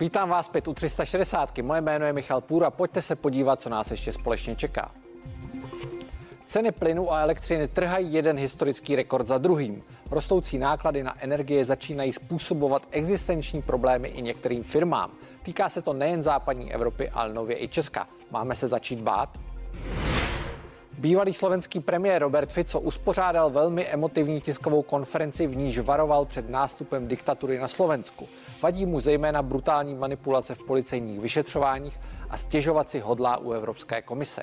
Vítám vás zpět u 360. Moje jméno je Michal Půra. Pojďte se podívat, co nás ještě společně čeká. Ceny plynu a elektřiny trhají jeden historický rekord za druhým. Rostoucí náklady na energie začínají způsobovat existenční problémy i některým firmám. Týká se to nejen západní Evropy, ale nově i Česka. Máme se začít bát? Bývalý slovenský premiér Robert Fico uspořádal velmi emotivní tiskovou konferenci, v níž varoval před nástupem diktatury na Slovensku. Vadí mu zejména brutální manipulace v policejních vyšetřováních a stěžovat si hodlá u Evropské komise.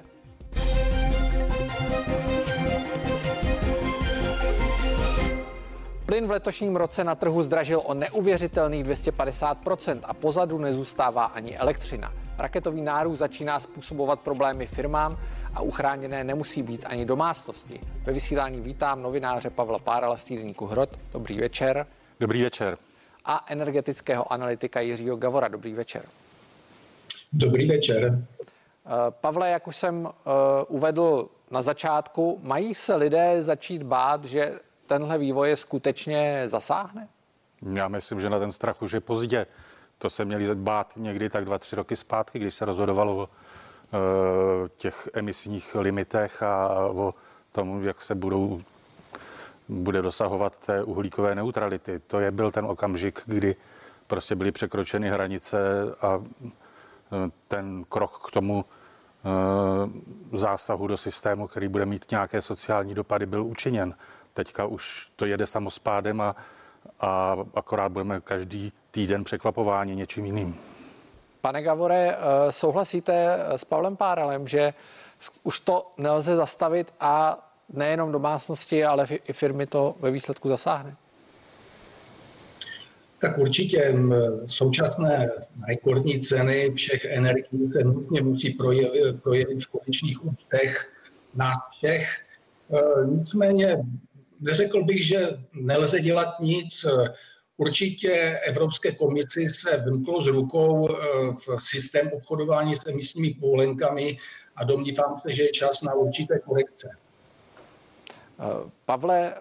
Plyn v letošním roce na trhu zdražil o neuvěřitelných 250% a pozadu nezůstává ani elektřina. Raketový nárůst začíná způsobovat problémy firmám a uchráněné nemusí být ani domácnosti. Ve vysílání vítám novináře Pavla Párala z týdeníku Hrot. Dobrý večer. Dobrý večer. A energetického analytika Jiřího Gavora. Dobrý večer. Dobrý večer. Eh, Pavle, jak už jsem uh, uvedl na začátku, mají se lidé začít bát, že tenhle vývoj je skutečně zasáhne? Já myslím, že na ten strach už je pozdě. To se měli bát někdy tak dva, tři roky zpátky, když se rozhodovalo o e, těch emisních limitech a o tom, jak se budou bude dosahovat té uhlíkové neutrality. To je byl ten okamžik, kdy prostě byly překročeny hranice a e, ten krok k tomu e, zásahu do systému, který bude mít nějaké sociální dopady, byl učiněn. Teďka už to jede samospádem a, a akorát budeme každý týden překvapováni něčím jiným. Pane Gavore, eh, souhlasíte s Pavlem Páralem, že už to nelze zastavit a nejenom domácnosti, ale i firmy to ve výsledku zasáhne? Tak určitě současné rekordní ceny všech energií se nutně musí projevit, projevit v konečných účtech nás všech. Eh, nicméně neřekl bych, že nelze dělat nic. Určitě Evropské komisi se vymklo z rukou eh, v systém obchodování s emisními povolenkami a domnívám se, že je čas na určité korekce. Eh, Pavle, eh,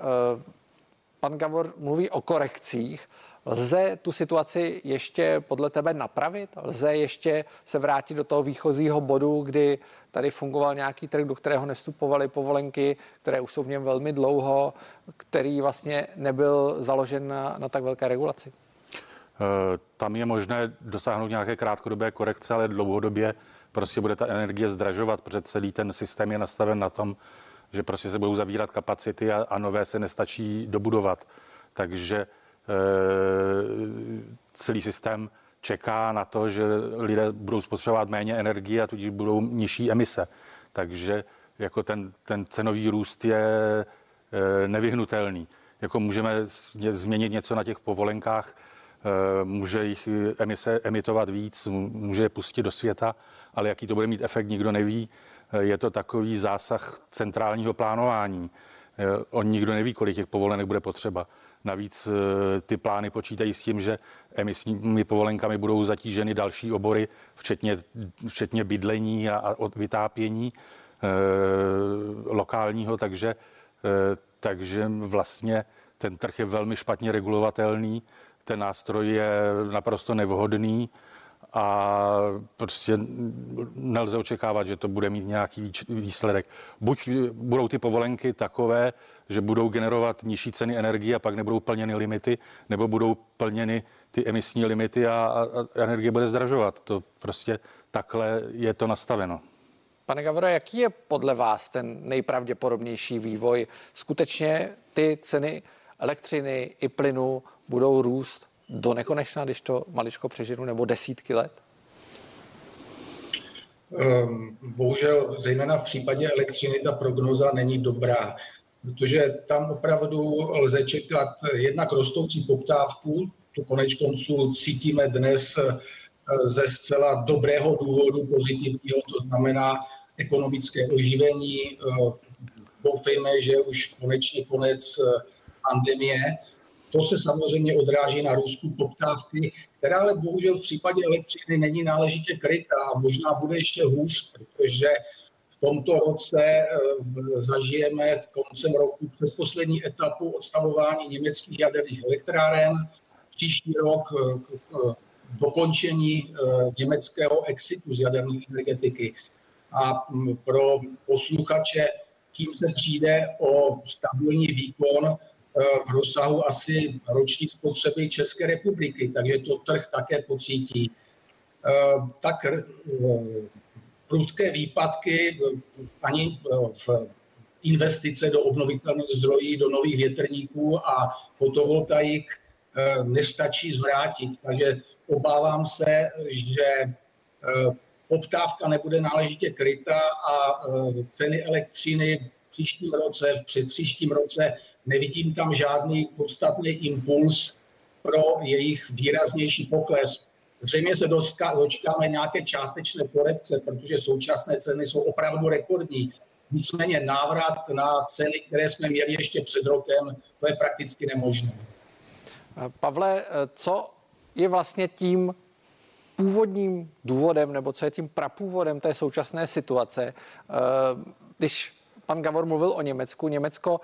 pan Gavor mluví o korekcích. Lze tu situaci ještě podle tebe napravit? Lze ještě se vrátit do toho výchozího bodu, kdy tady fungoval nějaký trh, do kterého nestupovaly povolenky, které už jsou v něm velmi dlouho, který vlastně nebyl založen na, na tak velké regulaci? Eh, tam je možné dosáhnout nějaké krátkodobé korekce, ale dlouhodobě prostě bude ta energie zdražovat, protože celý ten systém je nastaven na tom, že prostě se budou zavírat kapacity a, a nové se nestačí dobudovat. Takže celý systém čeká na to, že lidé budou spotřebovat méně energie a tudíž budou nižší emise. Takže jako ten, ten cenový růst je eh, nevyhnutelný. Jako můžeme změnit něco na těch povolenkách, eh, může jich emise emitovat víc, může je pustit do světa, ale jaký to bude mít efekt, nikdo neví. Je to takový zásah centrálního plánování. On nikdo neví, kolik těch povolenek bude potřeba. Navíc eh, ty plány počítají s tím, že emisními povolenkami budou zatíženy další obory, včetně, včetně bydlení a, a vytápění e, lokálního, takže, e, takže vlastně ten trh je velmi špatně regulovatelný, ten nástroj je naprosto nevhodný a prostě nelze očekávat, že to bude mít nějaký výsledek. Buď budou ty povolenky takové, že budou generovat nižší ceny energie a pak nebudou plněny limity, nebo budou plněny ty emisní limity a, a, a energie bude zdražovat. To prostě takhle je to nastaveno. Pane Gavro, jaký je podle vás ten nejpravděpodobnější vývoj? Skutečně ty ceny elektřiny i plynu budou růst do nekonečna, když to maličko přežiju, nebo desítky let? Ehm, bohužel, zejména v případě elektřiny, ta prognoza není dobrá, protože tam opravdu lze čekat jednak rostoucí poptávku, tu konec konců cítíme dnes eh, ze zcela dobrého důvodu pozitivního, to znamená ekonomické oživení. Eh, doufejme, že už konečně konec eh, pandemie to se samozřejmě odráží na růstu poptávky, která ale bohužel v případě elektřiny není náležitě krytá a možná bude ještě hůř, protože v tomto roce eh, zažijeme koncem roku přes poslední etapu odstavování německých jaderných elektráren. Příští rok eh, dokončení německého exitu z jaderné energetiky. A mm, pro posluchače tím se přijde o stabilní výkon v rozsahu asi roční spotřeby České republiky, takže to trh také pocítí. Tak prudké výpadky ani v investice do obnovitelných zdrojí, do nových větrníků a fotovoltaik eh, nestačí zvrátit. Takže obávám se, že eh, poptávka nebude náležitě kryta a eh, ceny elektřiny v příštím roce, v předpříštím roce nevidím tam žádný podstatný impuls pro jejich výraznější pokles. Zřejmě se dočkáme nějaké částečné korekce, protože současné ceny jsou opravdu rekordní. Nicméně návrat na ceny, které jsme měli ještě před rokem, to je prakticky nemožné. Pavle, co je vlastně tím původním důvodem, nebo co je tím prapůvodem té současné situace? Když pan Gavor mluvil o Německu, Německo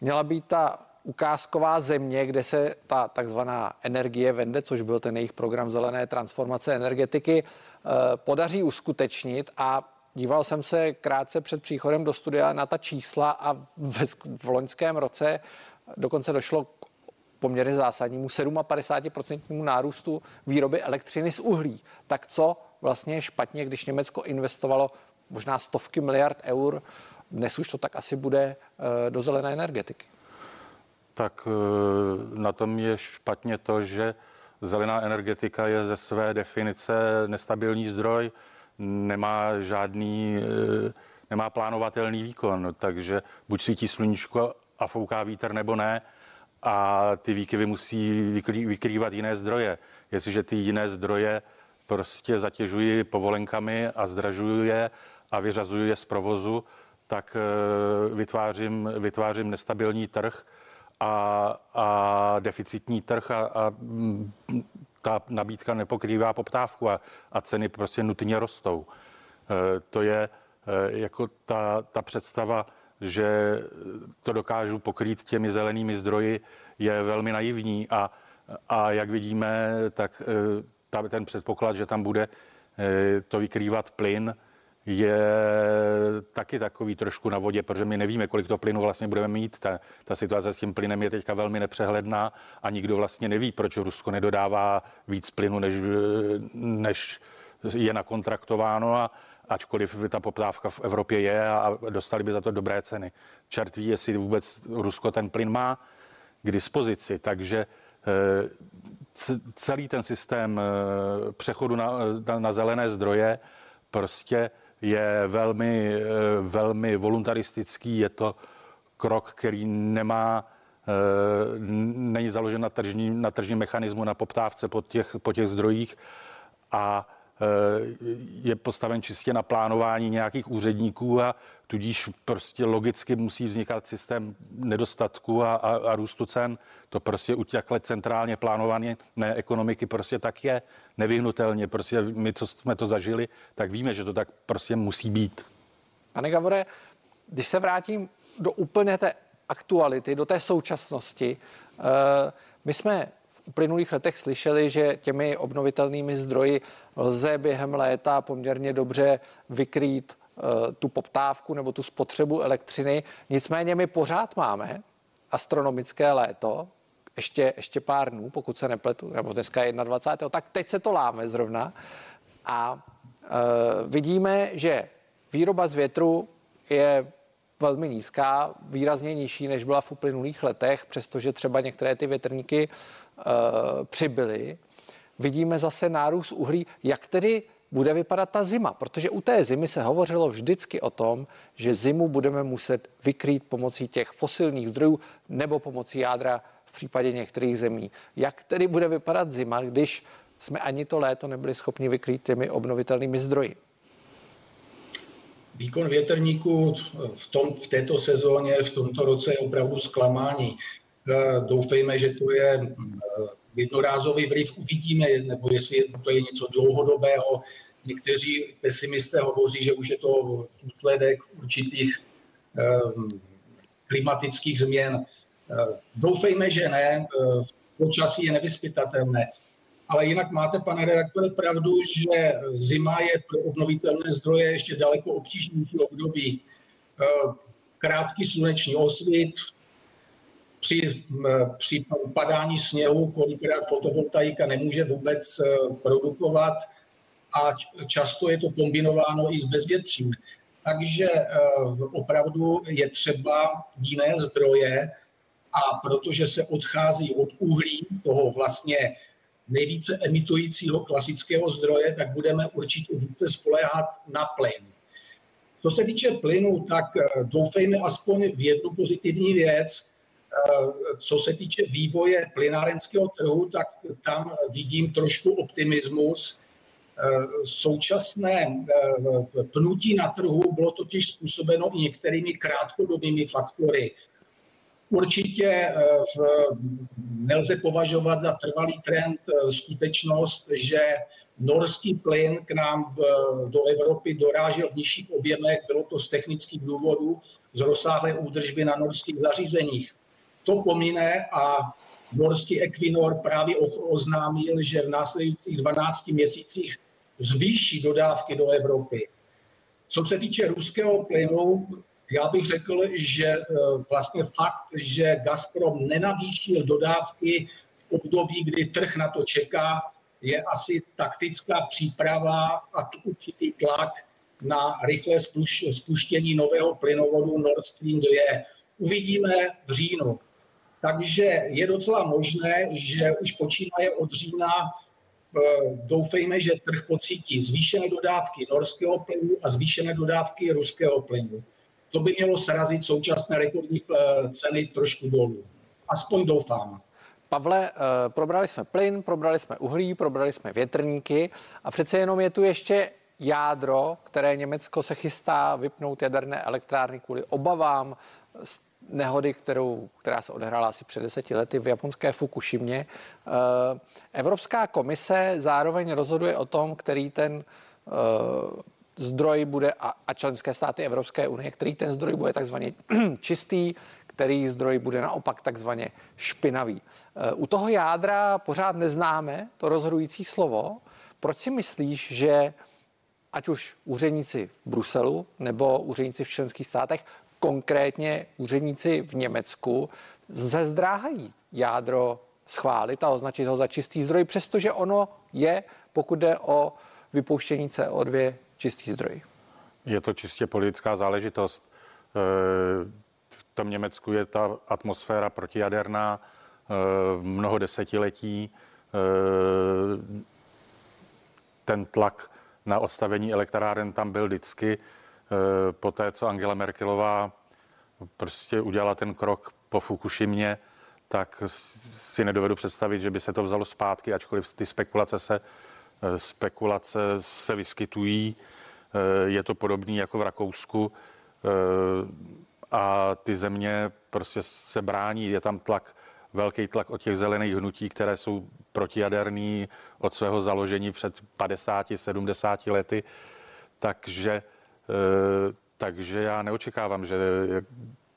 měla být ta ukázková země, kde se ta takzvaná energie vende, což byl ten jejich program zelené transformace energetiky, podaří uskutečnit a Díval jsem se krátce před příchodem do studia na ta čísla a v, v loňském roce dokonce došlo k poměrně zásadnímu 57% nárůstu výroby elektřiny z uhlí. Tak co vlastně je špatně, když Německo investovalo možná stovky miliard eur, dnes už to tak asi bude eh, do zelené energetiky? Tak eh, na tom je špatně to, že zelená energetika je ze své definice nestabilní zdroj, nemá žádný, eh, nemá plánovatelný výkon, takže buď svítí sluníčko a fouká vítr nebo ne a ty výkyvy musí vykrývat jiné zdroje. Jestliže ty jiné zdroje prostě zatěžují povolenkami a zdražují je a vyřazují je z provozu, tak eh, vytvářím, vytvářím nestabilní trh a, a deficitní trh a, a ta nabídka nepokrývá poptávku a, a ceny prostě nutně rostou. E, to je e, jako ta, ta představa, že to dokážu pokrýt těmi zelenými zdroji, je velmi naivní a, a jak vidíme, tak ta, ten předpoklad, že tam bude to vykrývat plyn, je taky takový trošku na vodě, protože my nevíme, kolik to plynu vlastně budeme mít. Ta, ta situace s tím plynem je teďka velmi nepřehledná a nikdo vlastně neví, proč Rusko nedodává víc plynu, než, než je nakontraktováno a ačkoliv ta poptávka v Evropě je a dostali by za to dobré ceny. Čert ví, jestli vůbec Rusko ten plyn má k dispozici, takže eh, celý ten systém eh, přechodu na, na, na zelené zdroje prostě je velmi, eh, velmi voluntaristický, je to krok, který nemá eh, není založen na tržním, na tržním mechanismu, na poptávce po těch, po těch zdrojích. A je postaven čistě na plánování nějakých úředníků a tudíž prostě logicky musí vznikat systém nedostatku a, a, a růstu cen. To prostě u těchto centrálně plánované ne, ekonomiky prostě tak je nevyhnutelně. Prostě my, co jsme to zažili, tak víme, že to tak prostě musí být. Pane Gavore, když se vrátím do úplně té aktuality, do té současnosti, uh, my jsme uplynulých letech slyšeli, že těmi obnovitelnými zdroji lze během léta poměrně dobře vykrýt uh, tu poptávku nebo tu spotřebu elektřiny. Nicméně my pořád máme astronomické léto, ještě, ještě pár dnů, pokud se nepletu, nebo dneska je 21. tak teď se to láme zrovna. A uh, vidíme, že výroba z větru je velmi nízká, výrazně nižší, než byla v uplynulých letech, přestože třeba některé ty větrníky uh, přibyly. Vidíme zase nárůst uhlí. Jak tedy bude vypadat ta zima? Protože u té zimy se hovořilo vždycky o tom, že zimu budeme muset vykrýt pomocí těch fosilních zdrojů nebo pomocí jádra v případě některých zemí. Jak tedy bude vypadat zima, když jsme ani to léto nebyli schopni vykrýt těmi obnovitelnými zdroji? Výkon větrníků v, tom, v této sezóně, v tomto roce je opravdu zklamání. Eh, doufejme, že to je eh, jednorázový vliv, uvidíme, nebo jestli to je něco dlouhodobého. Někteří pesimisté hovoří, že už je to důsledek určitých eh, klimatických změn. Doufejme, že ne. Počasí je nevyspytatelné. Ale jinak máte, pane redaktore, pravdu, že zima je pro obnovitelné zdroje ještě daleko obtížnější období. Eh, krátký sluneční osvit, při, eh, při padání sněhu kolikrát fotovoltaika nemůže vůbec eh, produkovat a často je to kombinováno i s bezvětřím. Takže opravdu je třeba jiné zdroje a protože se odchází od uhlí, toho vlastně nejvíce emitujícího klasického zdroje, tak budeme určitě více spoléhat na plyn. Co se týče plynu, tak eh, doufejme aspoň v jednu pozitivní věc. Eh, co se týče vývoje plynárenského trhu, tak tam vidím trošku optimismus. Eh, současné pnutí na trhu bylo totiž způsobeno i některými krátkodobými faktory. Určitě eh, nelze považovat za trvalý trend eh, skutečnost, že norský plyn k nám do Evropy dorážel v nižších objemech. Bylo to z technických důvodů, z rozsáhlé údržby na norských zařízeních. To pomine a norský Equinor právě oznámil, že v následujících 12 měsících zvýší dodávky do Evropy. Co se týče ruského plynu, já bych řekl, že eh, vlastně fakt, že Gazprom nenavýšil dodávky v období, kdy trh na to čeká, je asi taktická příprava a určitý tlak na rychlé spuštění nového plynovodu Nord Stream 2. Uvidíme v říjnu. Takže je docela možné, že už počínaje od října eh, doufejme, že trh pocítí zvýšené dodávky norského plynu a zvýšené dodávky ruského plynu to by mělo srazit současné rekordní eh, ceny trošku dolů. Aspoň doufám. Pavle, eh, probrali jsme plyn, probrali jsme uhlí, probrali jsme větrníky a přece jenom je tu ještě jádro, které Německo se chystá vypnout jaderné elektrárny kvůli obavám z nehody, kterou, která se odehrála asi před deseti lety v japonské Fukushimě. Eh, Evropská komise zároveň rozhoduje o tom, který ten zdroj bude, a, a členské státy Evropské unie, který ten zdroj bude takzvaně čistý, který zdroj bude naopak takzvaně špinavý. E, u toho jádra pořád neznáme to rozhodující slovo. Proč si myslíš, že ať už úředníci v Bruselu nebo úředníci v členských státech, konkrétně úředníci v Německu, se zdráhají jádro schválit a označit ho za čistý zdroj, přestože ono je, pokud jde o vypouštění CO2 čistý zdroj? Je to čistě politická záležitost. E, v tom Německu je ta atmosféra protijaderná e, mnoho desetiletí. E, ten tlak na odstavení elektráren tam byl vždycky. Po té, co Angela Merkelová prostě udělala ten krok po Fukushimě, tak si nedovedu představit, že by se to vzalo zpátky, ačkoliv ty spekulace se spekulace se vyskytují. Eh, je to podobné jako v Rakousku eh, a ty země prostě se brání. Je tam tlak, velký tlak od těch zelených hnutí, které jsou protijaderný od svého založení před 50-70 lety. Takže, takže já neočekávám, že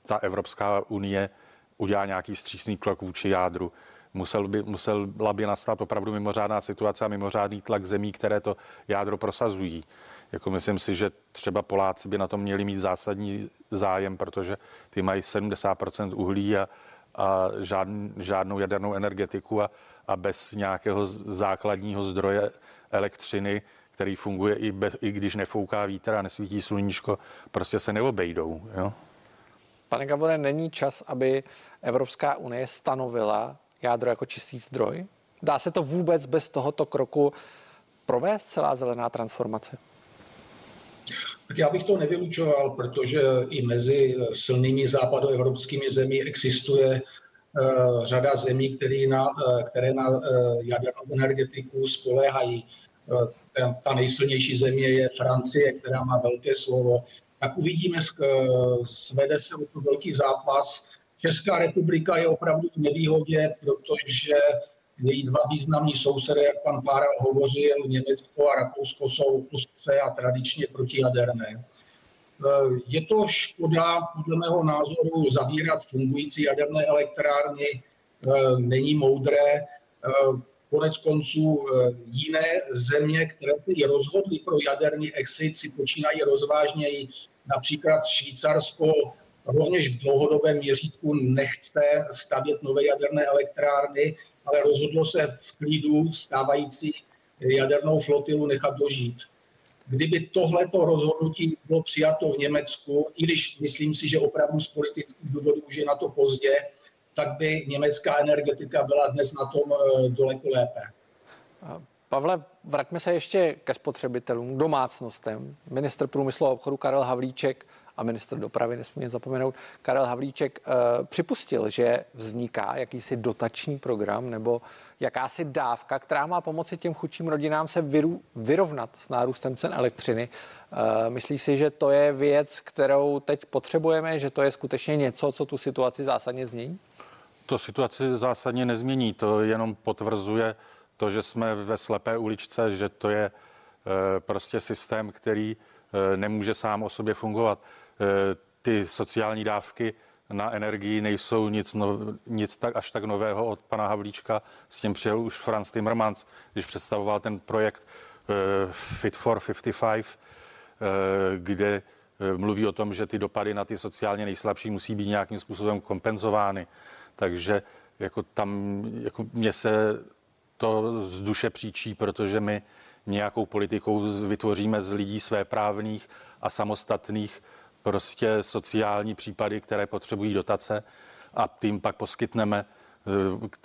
ta Evropská unie udělá nějaký vstřícný krok vůči jádru musel by, musela by nastat opravdu mimořádná situace a mimořádný tlak zemí, které to jádro prosazují. Jako myslím si, že třeba Poláci by na tom měli mít zásadní zájem, protože ty mají 70% uhlí a, a žádn, žádnou jadernou energetiku a, a bez nějakého základního zdroje elektřiny, který funguje i, bez, i když nefouká vítr a nesvítí sluníčko, prostě se neobejdou. Jo? Pane Gavore, není čas, aby Evropská unie stanovila jádro jako čistý zdroj? Dá se to vůbec bez tohoto kroku provést celá zelená transformace? Tak já bych to nevylučoval, protože i mezi silnými západoevropskými zemí existuje uh, řada zemí, které na, které na uh, jadernou energetiku spoléhají. Ta nejsilnější země je Francie, která má velké slovo. Tak uvidíme, svede se o to velký zápas Česká republika je opravdu v nevýhodě, protože její dva významní sousedy, jak pan Páral hovořil, Německo a Rakousko jsou ostře a tradičně protijaderné. Je to škoda, podle mého názoru, zavírat fungující jaderné elektrárny není moudré. Konec konců jiné země, které i rozhodly pro jaderný exit, si počínají rozvážněji. Například Švýcarsko rovněž v dlouhodobém měřítku nechce stavět nové jaderné elektrárny, ale rozhodlo se v klidu stávající jadernou flotilu nechat dožít. Kdyby tohleto rozhodnutí bylo přijato v Německu, i když myslím si, že opravdu z politických důvodů už je na to pozdě, tak by německá energetika byla dnes na tom eh, daleko lépe. Pavle, vraťme se ještě ke spotřebitelům, domácnostem. Minister průmyslu a obchodu Karel Havlíček a minister dopravy, nesmíme zapomenout, Karel Havlíček uh, připustil, že vzniká jakýsi dotační program nebo jakási dávka, která má pomoci těm chudším rodinám se vyru, vyrovnat s nárůstem cen elektřiny. Uh, myslí si, že to je věc, kterou teď potřebujeme, že to je skutečně něco, co tu situaci zásadně změní? To situaci zásadně nezmění, to jenom potvrzuje to, že jsme ve slepé uličce, že to je uh, prostě systém, který nemůže sám o sobě fungovat. Eh, ty sociální dávky na energii nejsou nic, no, nic tak, až tak nového od pana Havlíčka. S tím přijel už Franz Timmermans, když představoval ten projekt uh, Fit for 55, uh, eh, kde mluví o tom, že ty dopady na ty sociálně nejslabší musí být nějakým způsobem kompenzovány. Takže jako tam, jako mě se to z duše příčí, protože my nějakou politikou vytvoříme z lidí své právných a samostatných prostě sociální případy, které potřebují dotace a tím pak poskytneme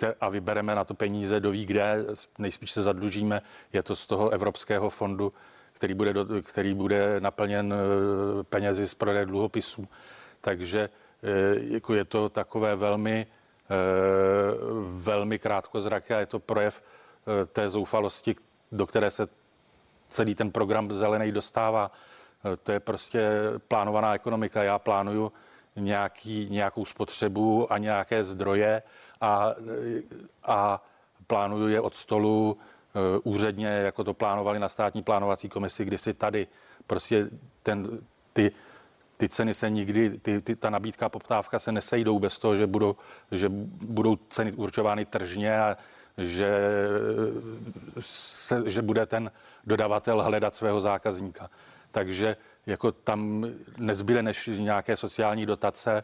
eh, a vybereme na to peníze, do ví kde, nejspíš se zadlužíme, je to z toho Evropského fondu, který bude, do, který bude naplněn eh, penězi z prodeje dluhopisů. Takže eh, jako je to takové velmi, velmi krátkozraké a je to projev té zoufalosti, do které se celý ten program zelený dostává. To je prostě plánovaná ekonomika. Já plánuju nějaký, nějakou spotřebu a nějaké zdroje a, a plánuju je od stolu eh, úředně, jako to plánovali na státní plánovací komisi, kdy si tady prostě ten, ty, ty ceny se nikdy, ty, ty, ta nabídka a poptávka se nesejdou bez toho, že budou, že budou ceny určovány tržně a že, se, že bude ten dodavatel hledat svého zákazníka takže jako tam nezbyde než nějaké sociální dotace, eh,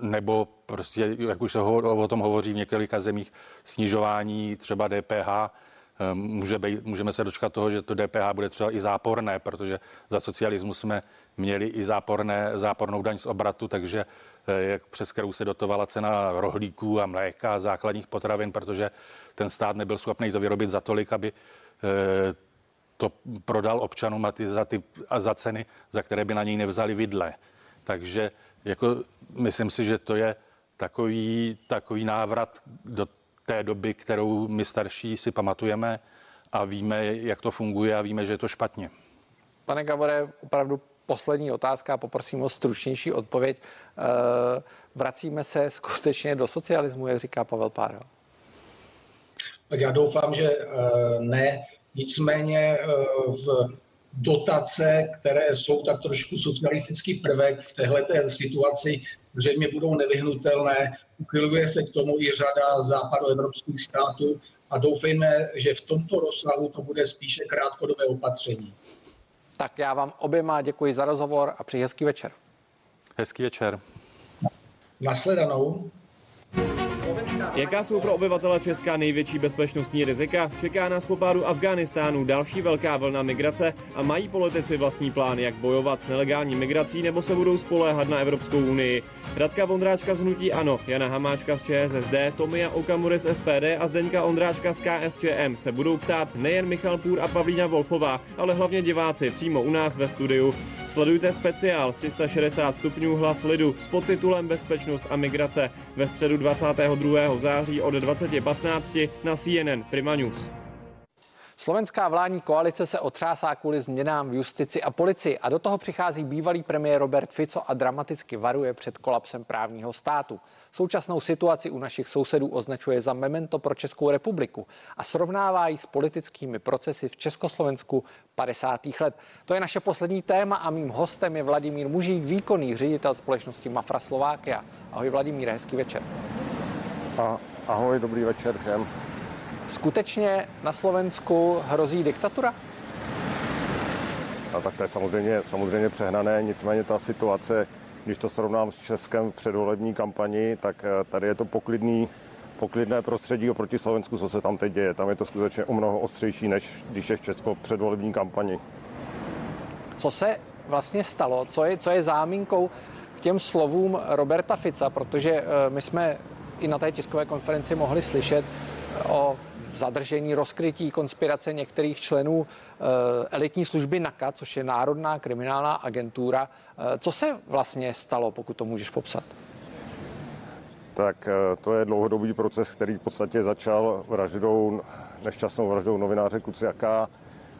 nebo prostě, jak už se o tom hovoří v několika zemích, snižování třeba DPH, eh, Může být, můžeme se dočkat toho, že to DPH bude třeba i záporné, protože za socialismu jsme měli i záporné, zápornou daň z obratu, takže eh, jak přes kterou se dotovala cena rohlíků a mléka a základních potravin, protože ten stát nebyl schopný to vyrobit za tolik, aby to prodal občanům a, ty, za, ty, a za ceny, za které by na něj nevzali vidle. Takže jako myslím si, že to je takový, takový návrat do té doby, kterou my starší si pamatujeme a víme, jak to funguje a víme, že je to špatně. Pane Gavore, opravdu poslední otázka, poprosím o stručnější odpověď. Eh, vracíme se skutečně do socialismu, jak říká Pavel Pára? Tak já doufám, že eh, ne. Nicméně eh, v dotace, které jsou tak trošku socialistický prvek v této situaci, zřejmě budou nevyhnutelné. Uchyluje se k tomu i řada západoevropských států a doufejme, že v tomto rozsahu to bude spíše krátkodobé opatření. Tak já vám oběma děkuji za rozhovor a přeji hezký večer. Hezký večer. Nasledanou. Jaká jsou pro obyvatele Česka největší bezpečnostní rizika? Čeká nás po pádu Afghánistánu další velká vlna migrace a mají politici vlastní plán, jak bojovat s nelegální migrací nebo se budou spoléhat na Evropskou unii. Radka Vondráčka z Hnutí Ano, Jana Hamáčka z ČSSD, Tomia Okamury z SPD a Zdeňka Ondráčka z KSČM se budou ptát nejen Michal Půr a Pavlína Wolfová, ale hlavně diváci přímo u nás ve studiu. Sledujte speciál 360 stupňů hlas lidu s podtitulem Bezpečnost a migrace ve středu 22. září od 20.15 na CNN Prima News. Slovenská vládní koalice se otřásá kvůli změnám v justici a policii a do toho přichází bývalý premiér Robert Fico a dramaticky varuje před kolapsem právního státu. Současnou situaci u našich sousedů označuje za memento pro Českou republiku a srovnává ji s politickými procesy v Československu 50. let. To je naše poslední téma a mým hostem je Vladimír Mužík, výkonný ředitel společnosti Mafra Slovákia. Ahoj Vladimír, hezký večer. A, ahoj, dobrý večer všem. Skutečně na Slovensku hrozí diktatura? A tak to je samozřejmě, samozřejmě přehnané, nicméně ta situace, když to srovnám s Českem v předvolební kampani, tak eh, tady je to poklidný, poklidné prostředí oproti Slovensku, co se tam teď děje. Tam je to skutečně o mnoho ostřejší, než když je v Česko předvolební kampani. Co se vlastně stalo? Co je, co je záminkou k těm slovům Roberta Fica? Protože eh, my jsme i na té tiskové konferenci mohli slyšet o zadržení, rozkrytí konspirace některých členů eh, elitní služby NAKA, což je Národná kriminální agentura. Eh, co se vlastně stalo, pokud to můžeš popsat? Tak eh, to je dlouhodobý proces, který v podstatě začal vraždou, nešťastnou vraždou novináře Kuciaka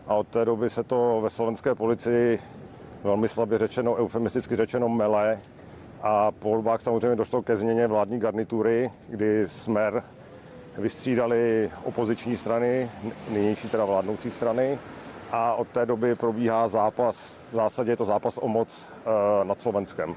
a od té doby se to ve slovenské policii velmi slabě řečeno, eufemisticky řečeno mele a po volbách samozřejmě došlo ke změně vládní garnitury, kdy Smer vystřídali opoziční strany, nynější teda vládnoucí strany a od té doby probíhá zápas, v zásadě je to zápas o moc e, nad Slovenskem,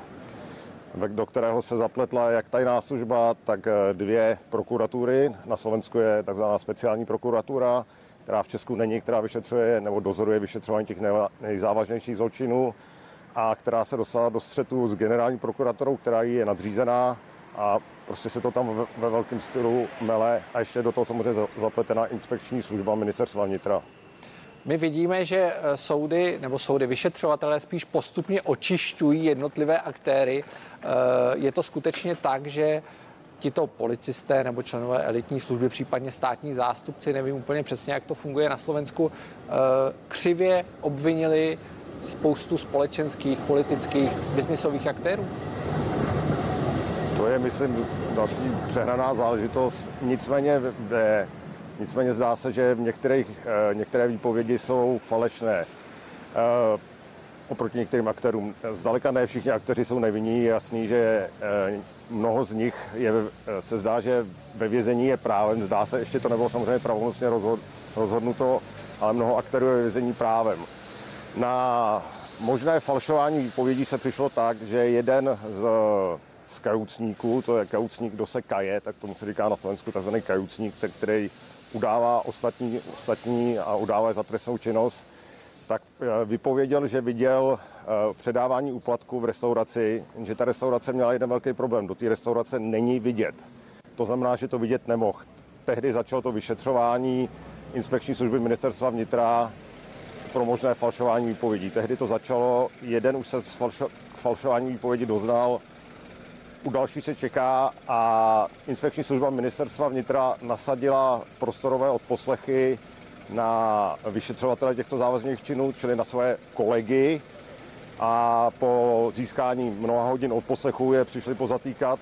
do kterého se zapletla jak tajná služba, tak eh, dvě prokuratury. Na Slovensku je takzvaná speciální prokuratura, která v Česku není, která vyšetřuje nebo dozoruje vyšetřování těch nejzávažnějších zločinů a která se dostala do střetu s generální prokuratorou, která je nadřízená a prostě se to tam ve, ve velkém stylu mele a ještě do toho samozřejmě zapletená inspekční služba ministerstva vnitra. My vidíme, že eh, soudy nebo soudy vyšetřovatelé spíš postupně očišťují jednotlivé aktéry. Eh, je to skutečně tak, že tito policisté nebo členové elitní služby, případně státní zástupci, nevím úplně přesně, jak to funguje na Slovensku, eh, křivě obvinili spoustu společenských, politických, biznisových aktérů? To je, myslím, další přehraná záležitost. Nicméně, ve, nicméně zdá se, že některých, eh, některé výpovědi jsou falešné eh, oproti některým aktérům. Zdaleka ne všichni akteři jsou nevinní. Je jasný, že eh, mnoho z nich je, se zdá, že ve vězení je právem. Zdá se, ještě to nebylo samozřejmě pravomocně rozhod, rozhodnuto, ale mnoho aktérů je ve vězení právem. Na možné falšování výpovědí se přišlo tak, že jeden z z kajucníků, to je kajucník, kdo se kaje, tak tomu se říká na Slovensku takzvaný kajucník, který udává ostatní, ostatní a udává za trestnou činnost, tak eh, vypověděl, že viděl eh, předávání úplatku v restauraci, že ta restaurace měla jeden velký problém. Do té restaurace není vidět. To znamená, že to vidět nemohl. Tehdy začalo to vyšetřování inspekční služby ministerstva vnitra pro možné falšování výpovědí. Tehdy to začalo, jeden už se falšo, falšování výpovědi doznal, u další se čeká a inspekční služba ministerstva vnitra nasadila prostorové odposlechy na vyšetřovatele těchto závazných činů, čili na své kolegy a po získání mnoha hodin odposlechu je přišli pozatýkat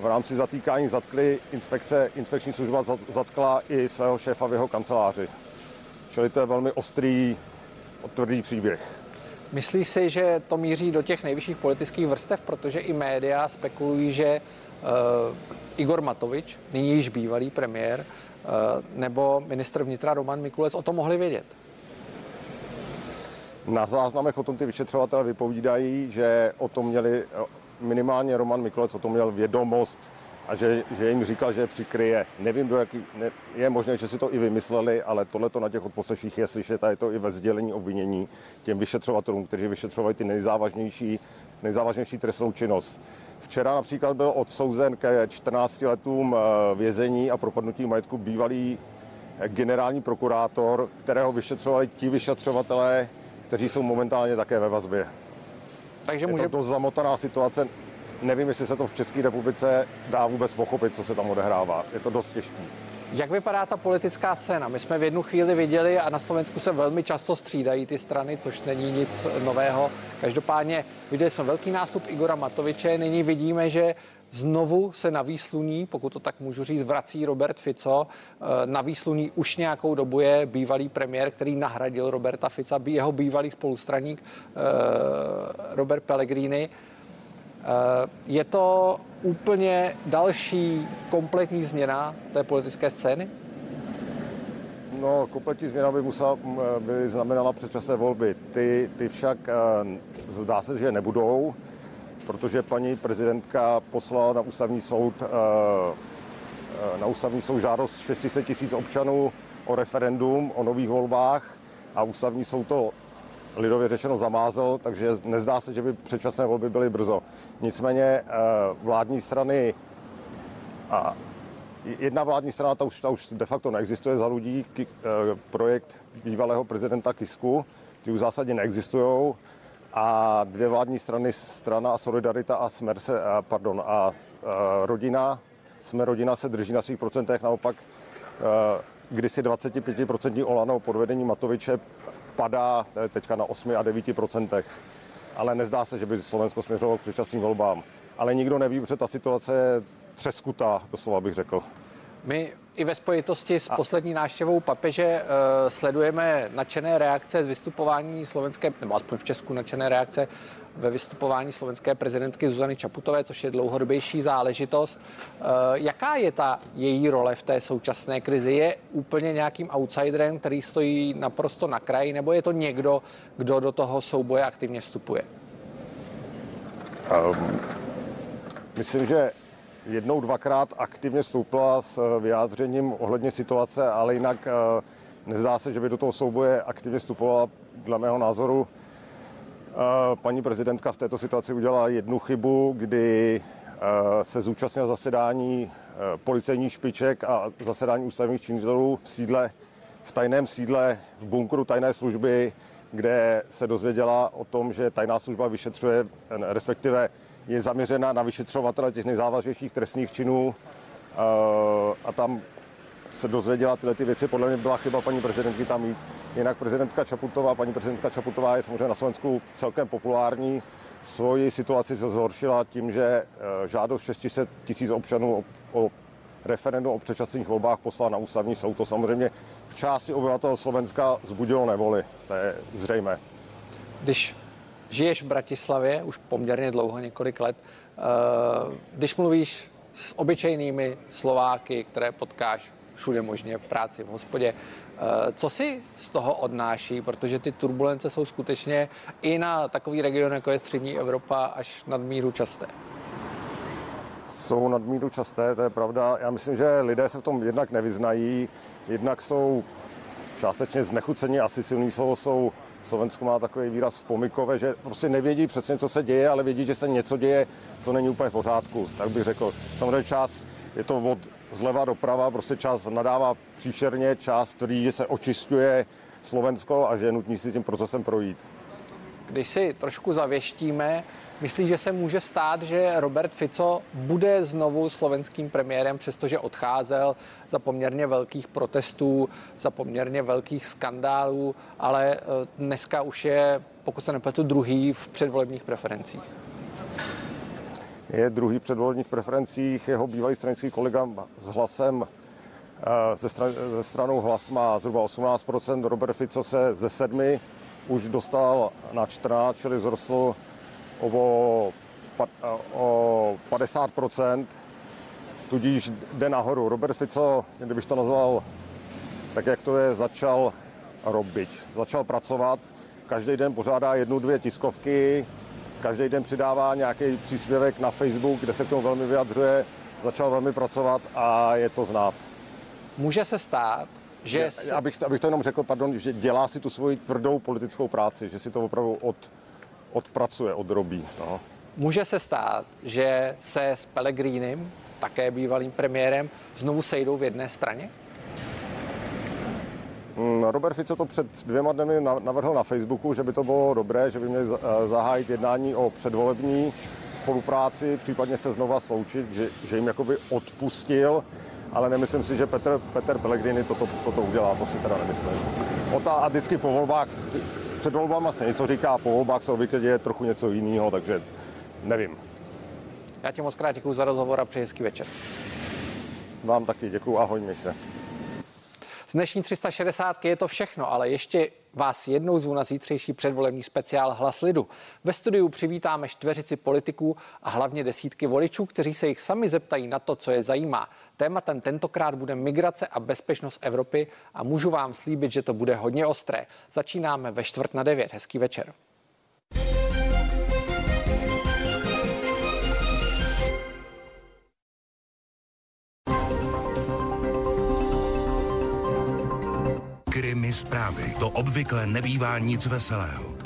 v rámci zatýkání zatkli inspekce, inspekční služba zatkla i svého šéfa v jeho kanceláři. Čili to je velmi ostrý, tvrdý příběh. Myslíš si, že to míří do těch nejvyšších politických vrstev, protože i média spekulují, že uh, Igor Matovič, nyní již bývalý premiér, uh, nebo ministr vnitra Roman Mikulec o tom mohli vědět? Na záznamech o tom ty vyšetřovatele vypovídají, že o tom měli minimálně Roman Mikulec o tom měl vědomost a že, že jim říkal, že je přikryje. Nevím, do jaký, ne, je možné, že si to i vymysleli, ale tohle to na těch odposleších je slyšet a je to i ve sdělení obvinění těm vyšetřovatelům, kteří vyšetřovali ty nejzávažnější, nejzávažnější trestnou činnost. Včera například byl odsouzen ke 14 letům eh, vězení a propadnutí majetku bývalý eh, generální prokurátor, kterého vyšetřovali ti vyšetřovatelé, kteří jsou momentálně také ve vazbě. Takže může... Je to dost zamotaná situace nevím, jestli se to v České republice dá vůbec pochopit, co se tam odehrává. Je to dost těžké. Jak vypadá ta politická scéna? My jsme v jednu chvíli viděli a na Slovensku se velmi často střídají ty strany, což není nic nového. Každopádně viděli jsme velký nástup Igora Matoviče, nyní vidíme, že Znovu se na výsluní, pokud to tak můžu říct, vrací Robert Fico. Eh, na výsluní už nějakou dobu je bývalý premiér, který nahradil Roberta Fica, jeho bývalý spolustraník eh, Robert Pellegrini. Eh, je to úplně další kompletní změna té politické scény? No, kompletní změna by, musela, by znamenala předčasné volby. Ty, ty však eh, zdá se, že nebudou, protože paní prezidentka poslala na ústavní soud eh, na ústavní soud žádost 600 tisíc občanů o referendum o nových volbách a ústavní soud to lidově řečeno zamázel, takže nezdá se, že by předčasné volby byly brzo. Nicméně vládní strany a jedna vládní strana, ta už, ta už de facto neexistuje, za lidí projekt bývalého prezidenta Kisku, ty už v zásadě neexistují a dvě vládní strany, strana Solidarita a Smer se, pardon, a, a rodina, jsme rodina se drží na svých procentech, naopak kdysi 25% Olano pod vedením Matoviče padá teďka na 8 a 9%. Ale nezdá se, že by Slovensko směřovalo k předčasným volbám. Ale nikdo neví, protože ta situace je třeskutá, doslova bych řekl. My i ve spojitosti s poslední návštěvou papeže uh, sledujeme nadšené reakce z vystupování slovenské, nebo aspoň v Česku nadšené reakce ve vystupování slovenské prezidentky Zuzany Čaputové, což je dlouhodobější záležitost. Uh, jaká je ta její role v té současné krizi? Je úplně nějakým outsiderem, který stojí naprosto na kraji, nebo je to někdo, kdo do toho souboje aktivně vstupuje? Um, myslím, že jednou, dvakrát aktivně vstoupila s eh, vyjádřením ohledně situace, ale jinak eh, nezdá se, že by do toho souboje aktivně vstupovala. Dle mého názoru eh, paní prezidentka v této situaci udělala jednu chybu, kdy se zúčastnila zasedání policejních špiček a zasedání ústavních činitelů v sídle, v tajném sídle, v bunkru tajné služby, kde se dozvěděla o tom, že tajná služba vyšetřuje, respektive je zaměřena na vyšetřovatele těch nejzávažnějších trestných činů. Eh, a tam se dozvěděla tyhle ty věci. Podle mě byla chyba paní prezidentky tam jít. Jinak prezidentka Čaputová, paní prezidentka Čaputová je samozřejmě na Slovensku celkem populární. Svoji situaci se zhoršila tím, že eh, žádost 600 tisíc občanů o, referendum o předčasných volbách poslala na ústavní soud. To samozřejmě v části obyvatel Slovenska zbudilo nevoli. To je zřejmé. Když žiješ v Bratislavě už poměrně dlouho, několik let. Eh, když mluvíš s obyčejnými Slováky, které potkáš všude možně v práci, v hospodě, eh, co si z toho odnáší, protože ty turbulence jsou skutečně i na takový region, jako je střední Evropa, až nadmíru časté. Jsou nadmíru časté, to je pravda. Já myslím, že lidé se v tom jednak nevyznají, jednak jsou částečně znechucení, asi silný slovo jsou Slovensko má takový výraz v pomykové, že prostě nevědí přesně, co se děje, ale vědí, že se něco děje, co není úplně v pořádku, tak bych řekl. Samozřejmě čas je to od zleva doprava, prostě čas nadává příšerně, čas tvrdí, že se očistuje Slovensko a že je nutný si tím procesem projít. Když si trošku zavěštíme, Myslíš, že se může stát, že Robert Fico bude znovu slovenským premiérem, přestože odcházel za poměrně velkých protestů, za poměrně velkých skandálů, ale eh, dneska už je, pokud se nepletu, druhý v předvolebních preferencích? Je druhý předvolebních preferencích. Jeho bývalý stranický kolega s hlasem eh, ze, stran, ze stranou hlas má zhruba 18%, Robert Fico se ze sedmi už dostal na 14, čili zrostl o, o 50% tudíž jde nahoru. Robert Fico, kdybych to nazval tak, jak to je, začal robit. Začal pracovat, každý den pořádá jednu, dvě tiskovky, každý den přidává nějaký příspěvek na Facebook, kde se k tomu velmi vyjadřuje, začal velmi pracovat a je to znát. Může se stát, že... Já, se... abych, abych to jenom řekl, pardon, že dělá si tu svoji tvrdou politickou práci, že si to opravdu od, odpracuje, odrobí. No. Může se stát, že se s Pellegrinem, také bývalým premiérem, znovu sejdou v jedné straně? Mm, Robert Fico to před dvěma dny navrhl na Facebooku, že by to bylo dobré, že by měli eh, zahájit jednání o předvolební spolupráci, případně se znova sloučit, že, že jim jakoby odpustil, ale nemyslím si, že Petr, Petr Pellegrini toto, toto udělá, to si teda nemyslím. Ota a vždycky po volbách před volbama se něco říká, po volbách se obvykle děje trochu něco jiného, takže nevím. Já ti moc krát děkuji za rozhovor a přeji hezký večer. Vám taky děkuji, ahoj, měj se. Dnešní 360 je to všechno, ale ještě vás jednou zvu na zítřejší předvolební speciál Hlas lidu. Ve studiu přivítáme čtveřici politiků a hlavně desítky voličů, kteří se jich sami zeptají na to, co je zajímá. Tématem tentokrát bude migrace a bezpečnost Evropy a můžu vám slíbit, že to bude hodně ostré. Začínáme ve čtvrt na devět. Hezký večer. Zprávy. To obvykle nebývá nic veselého.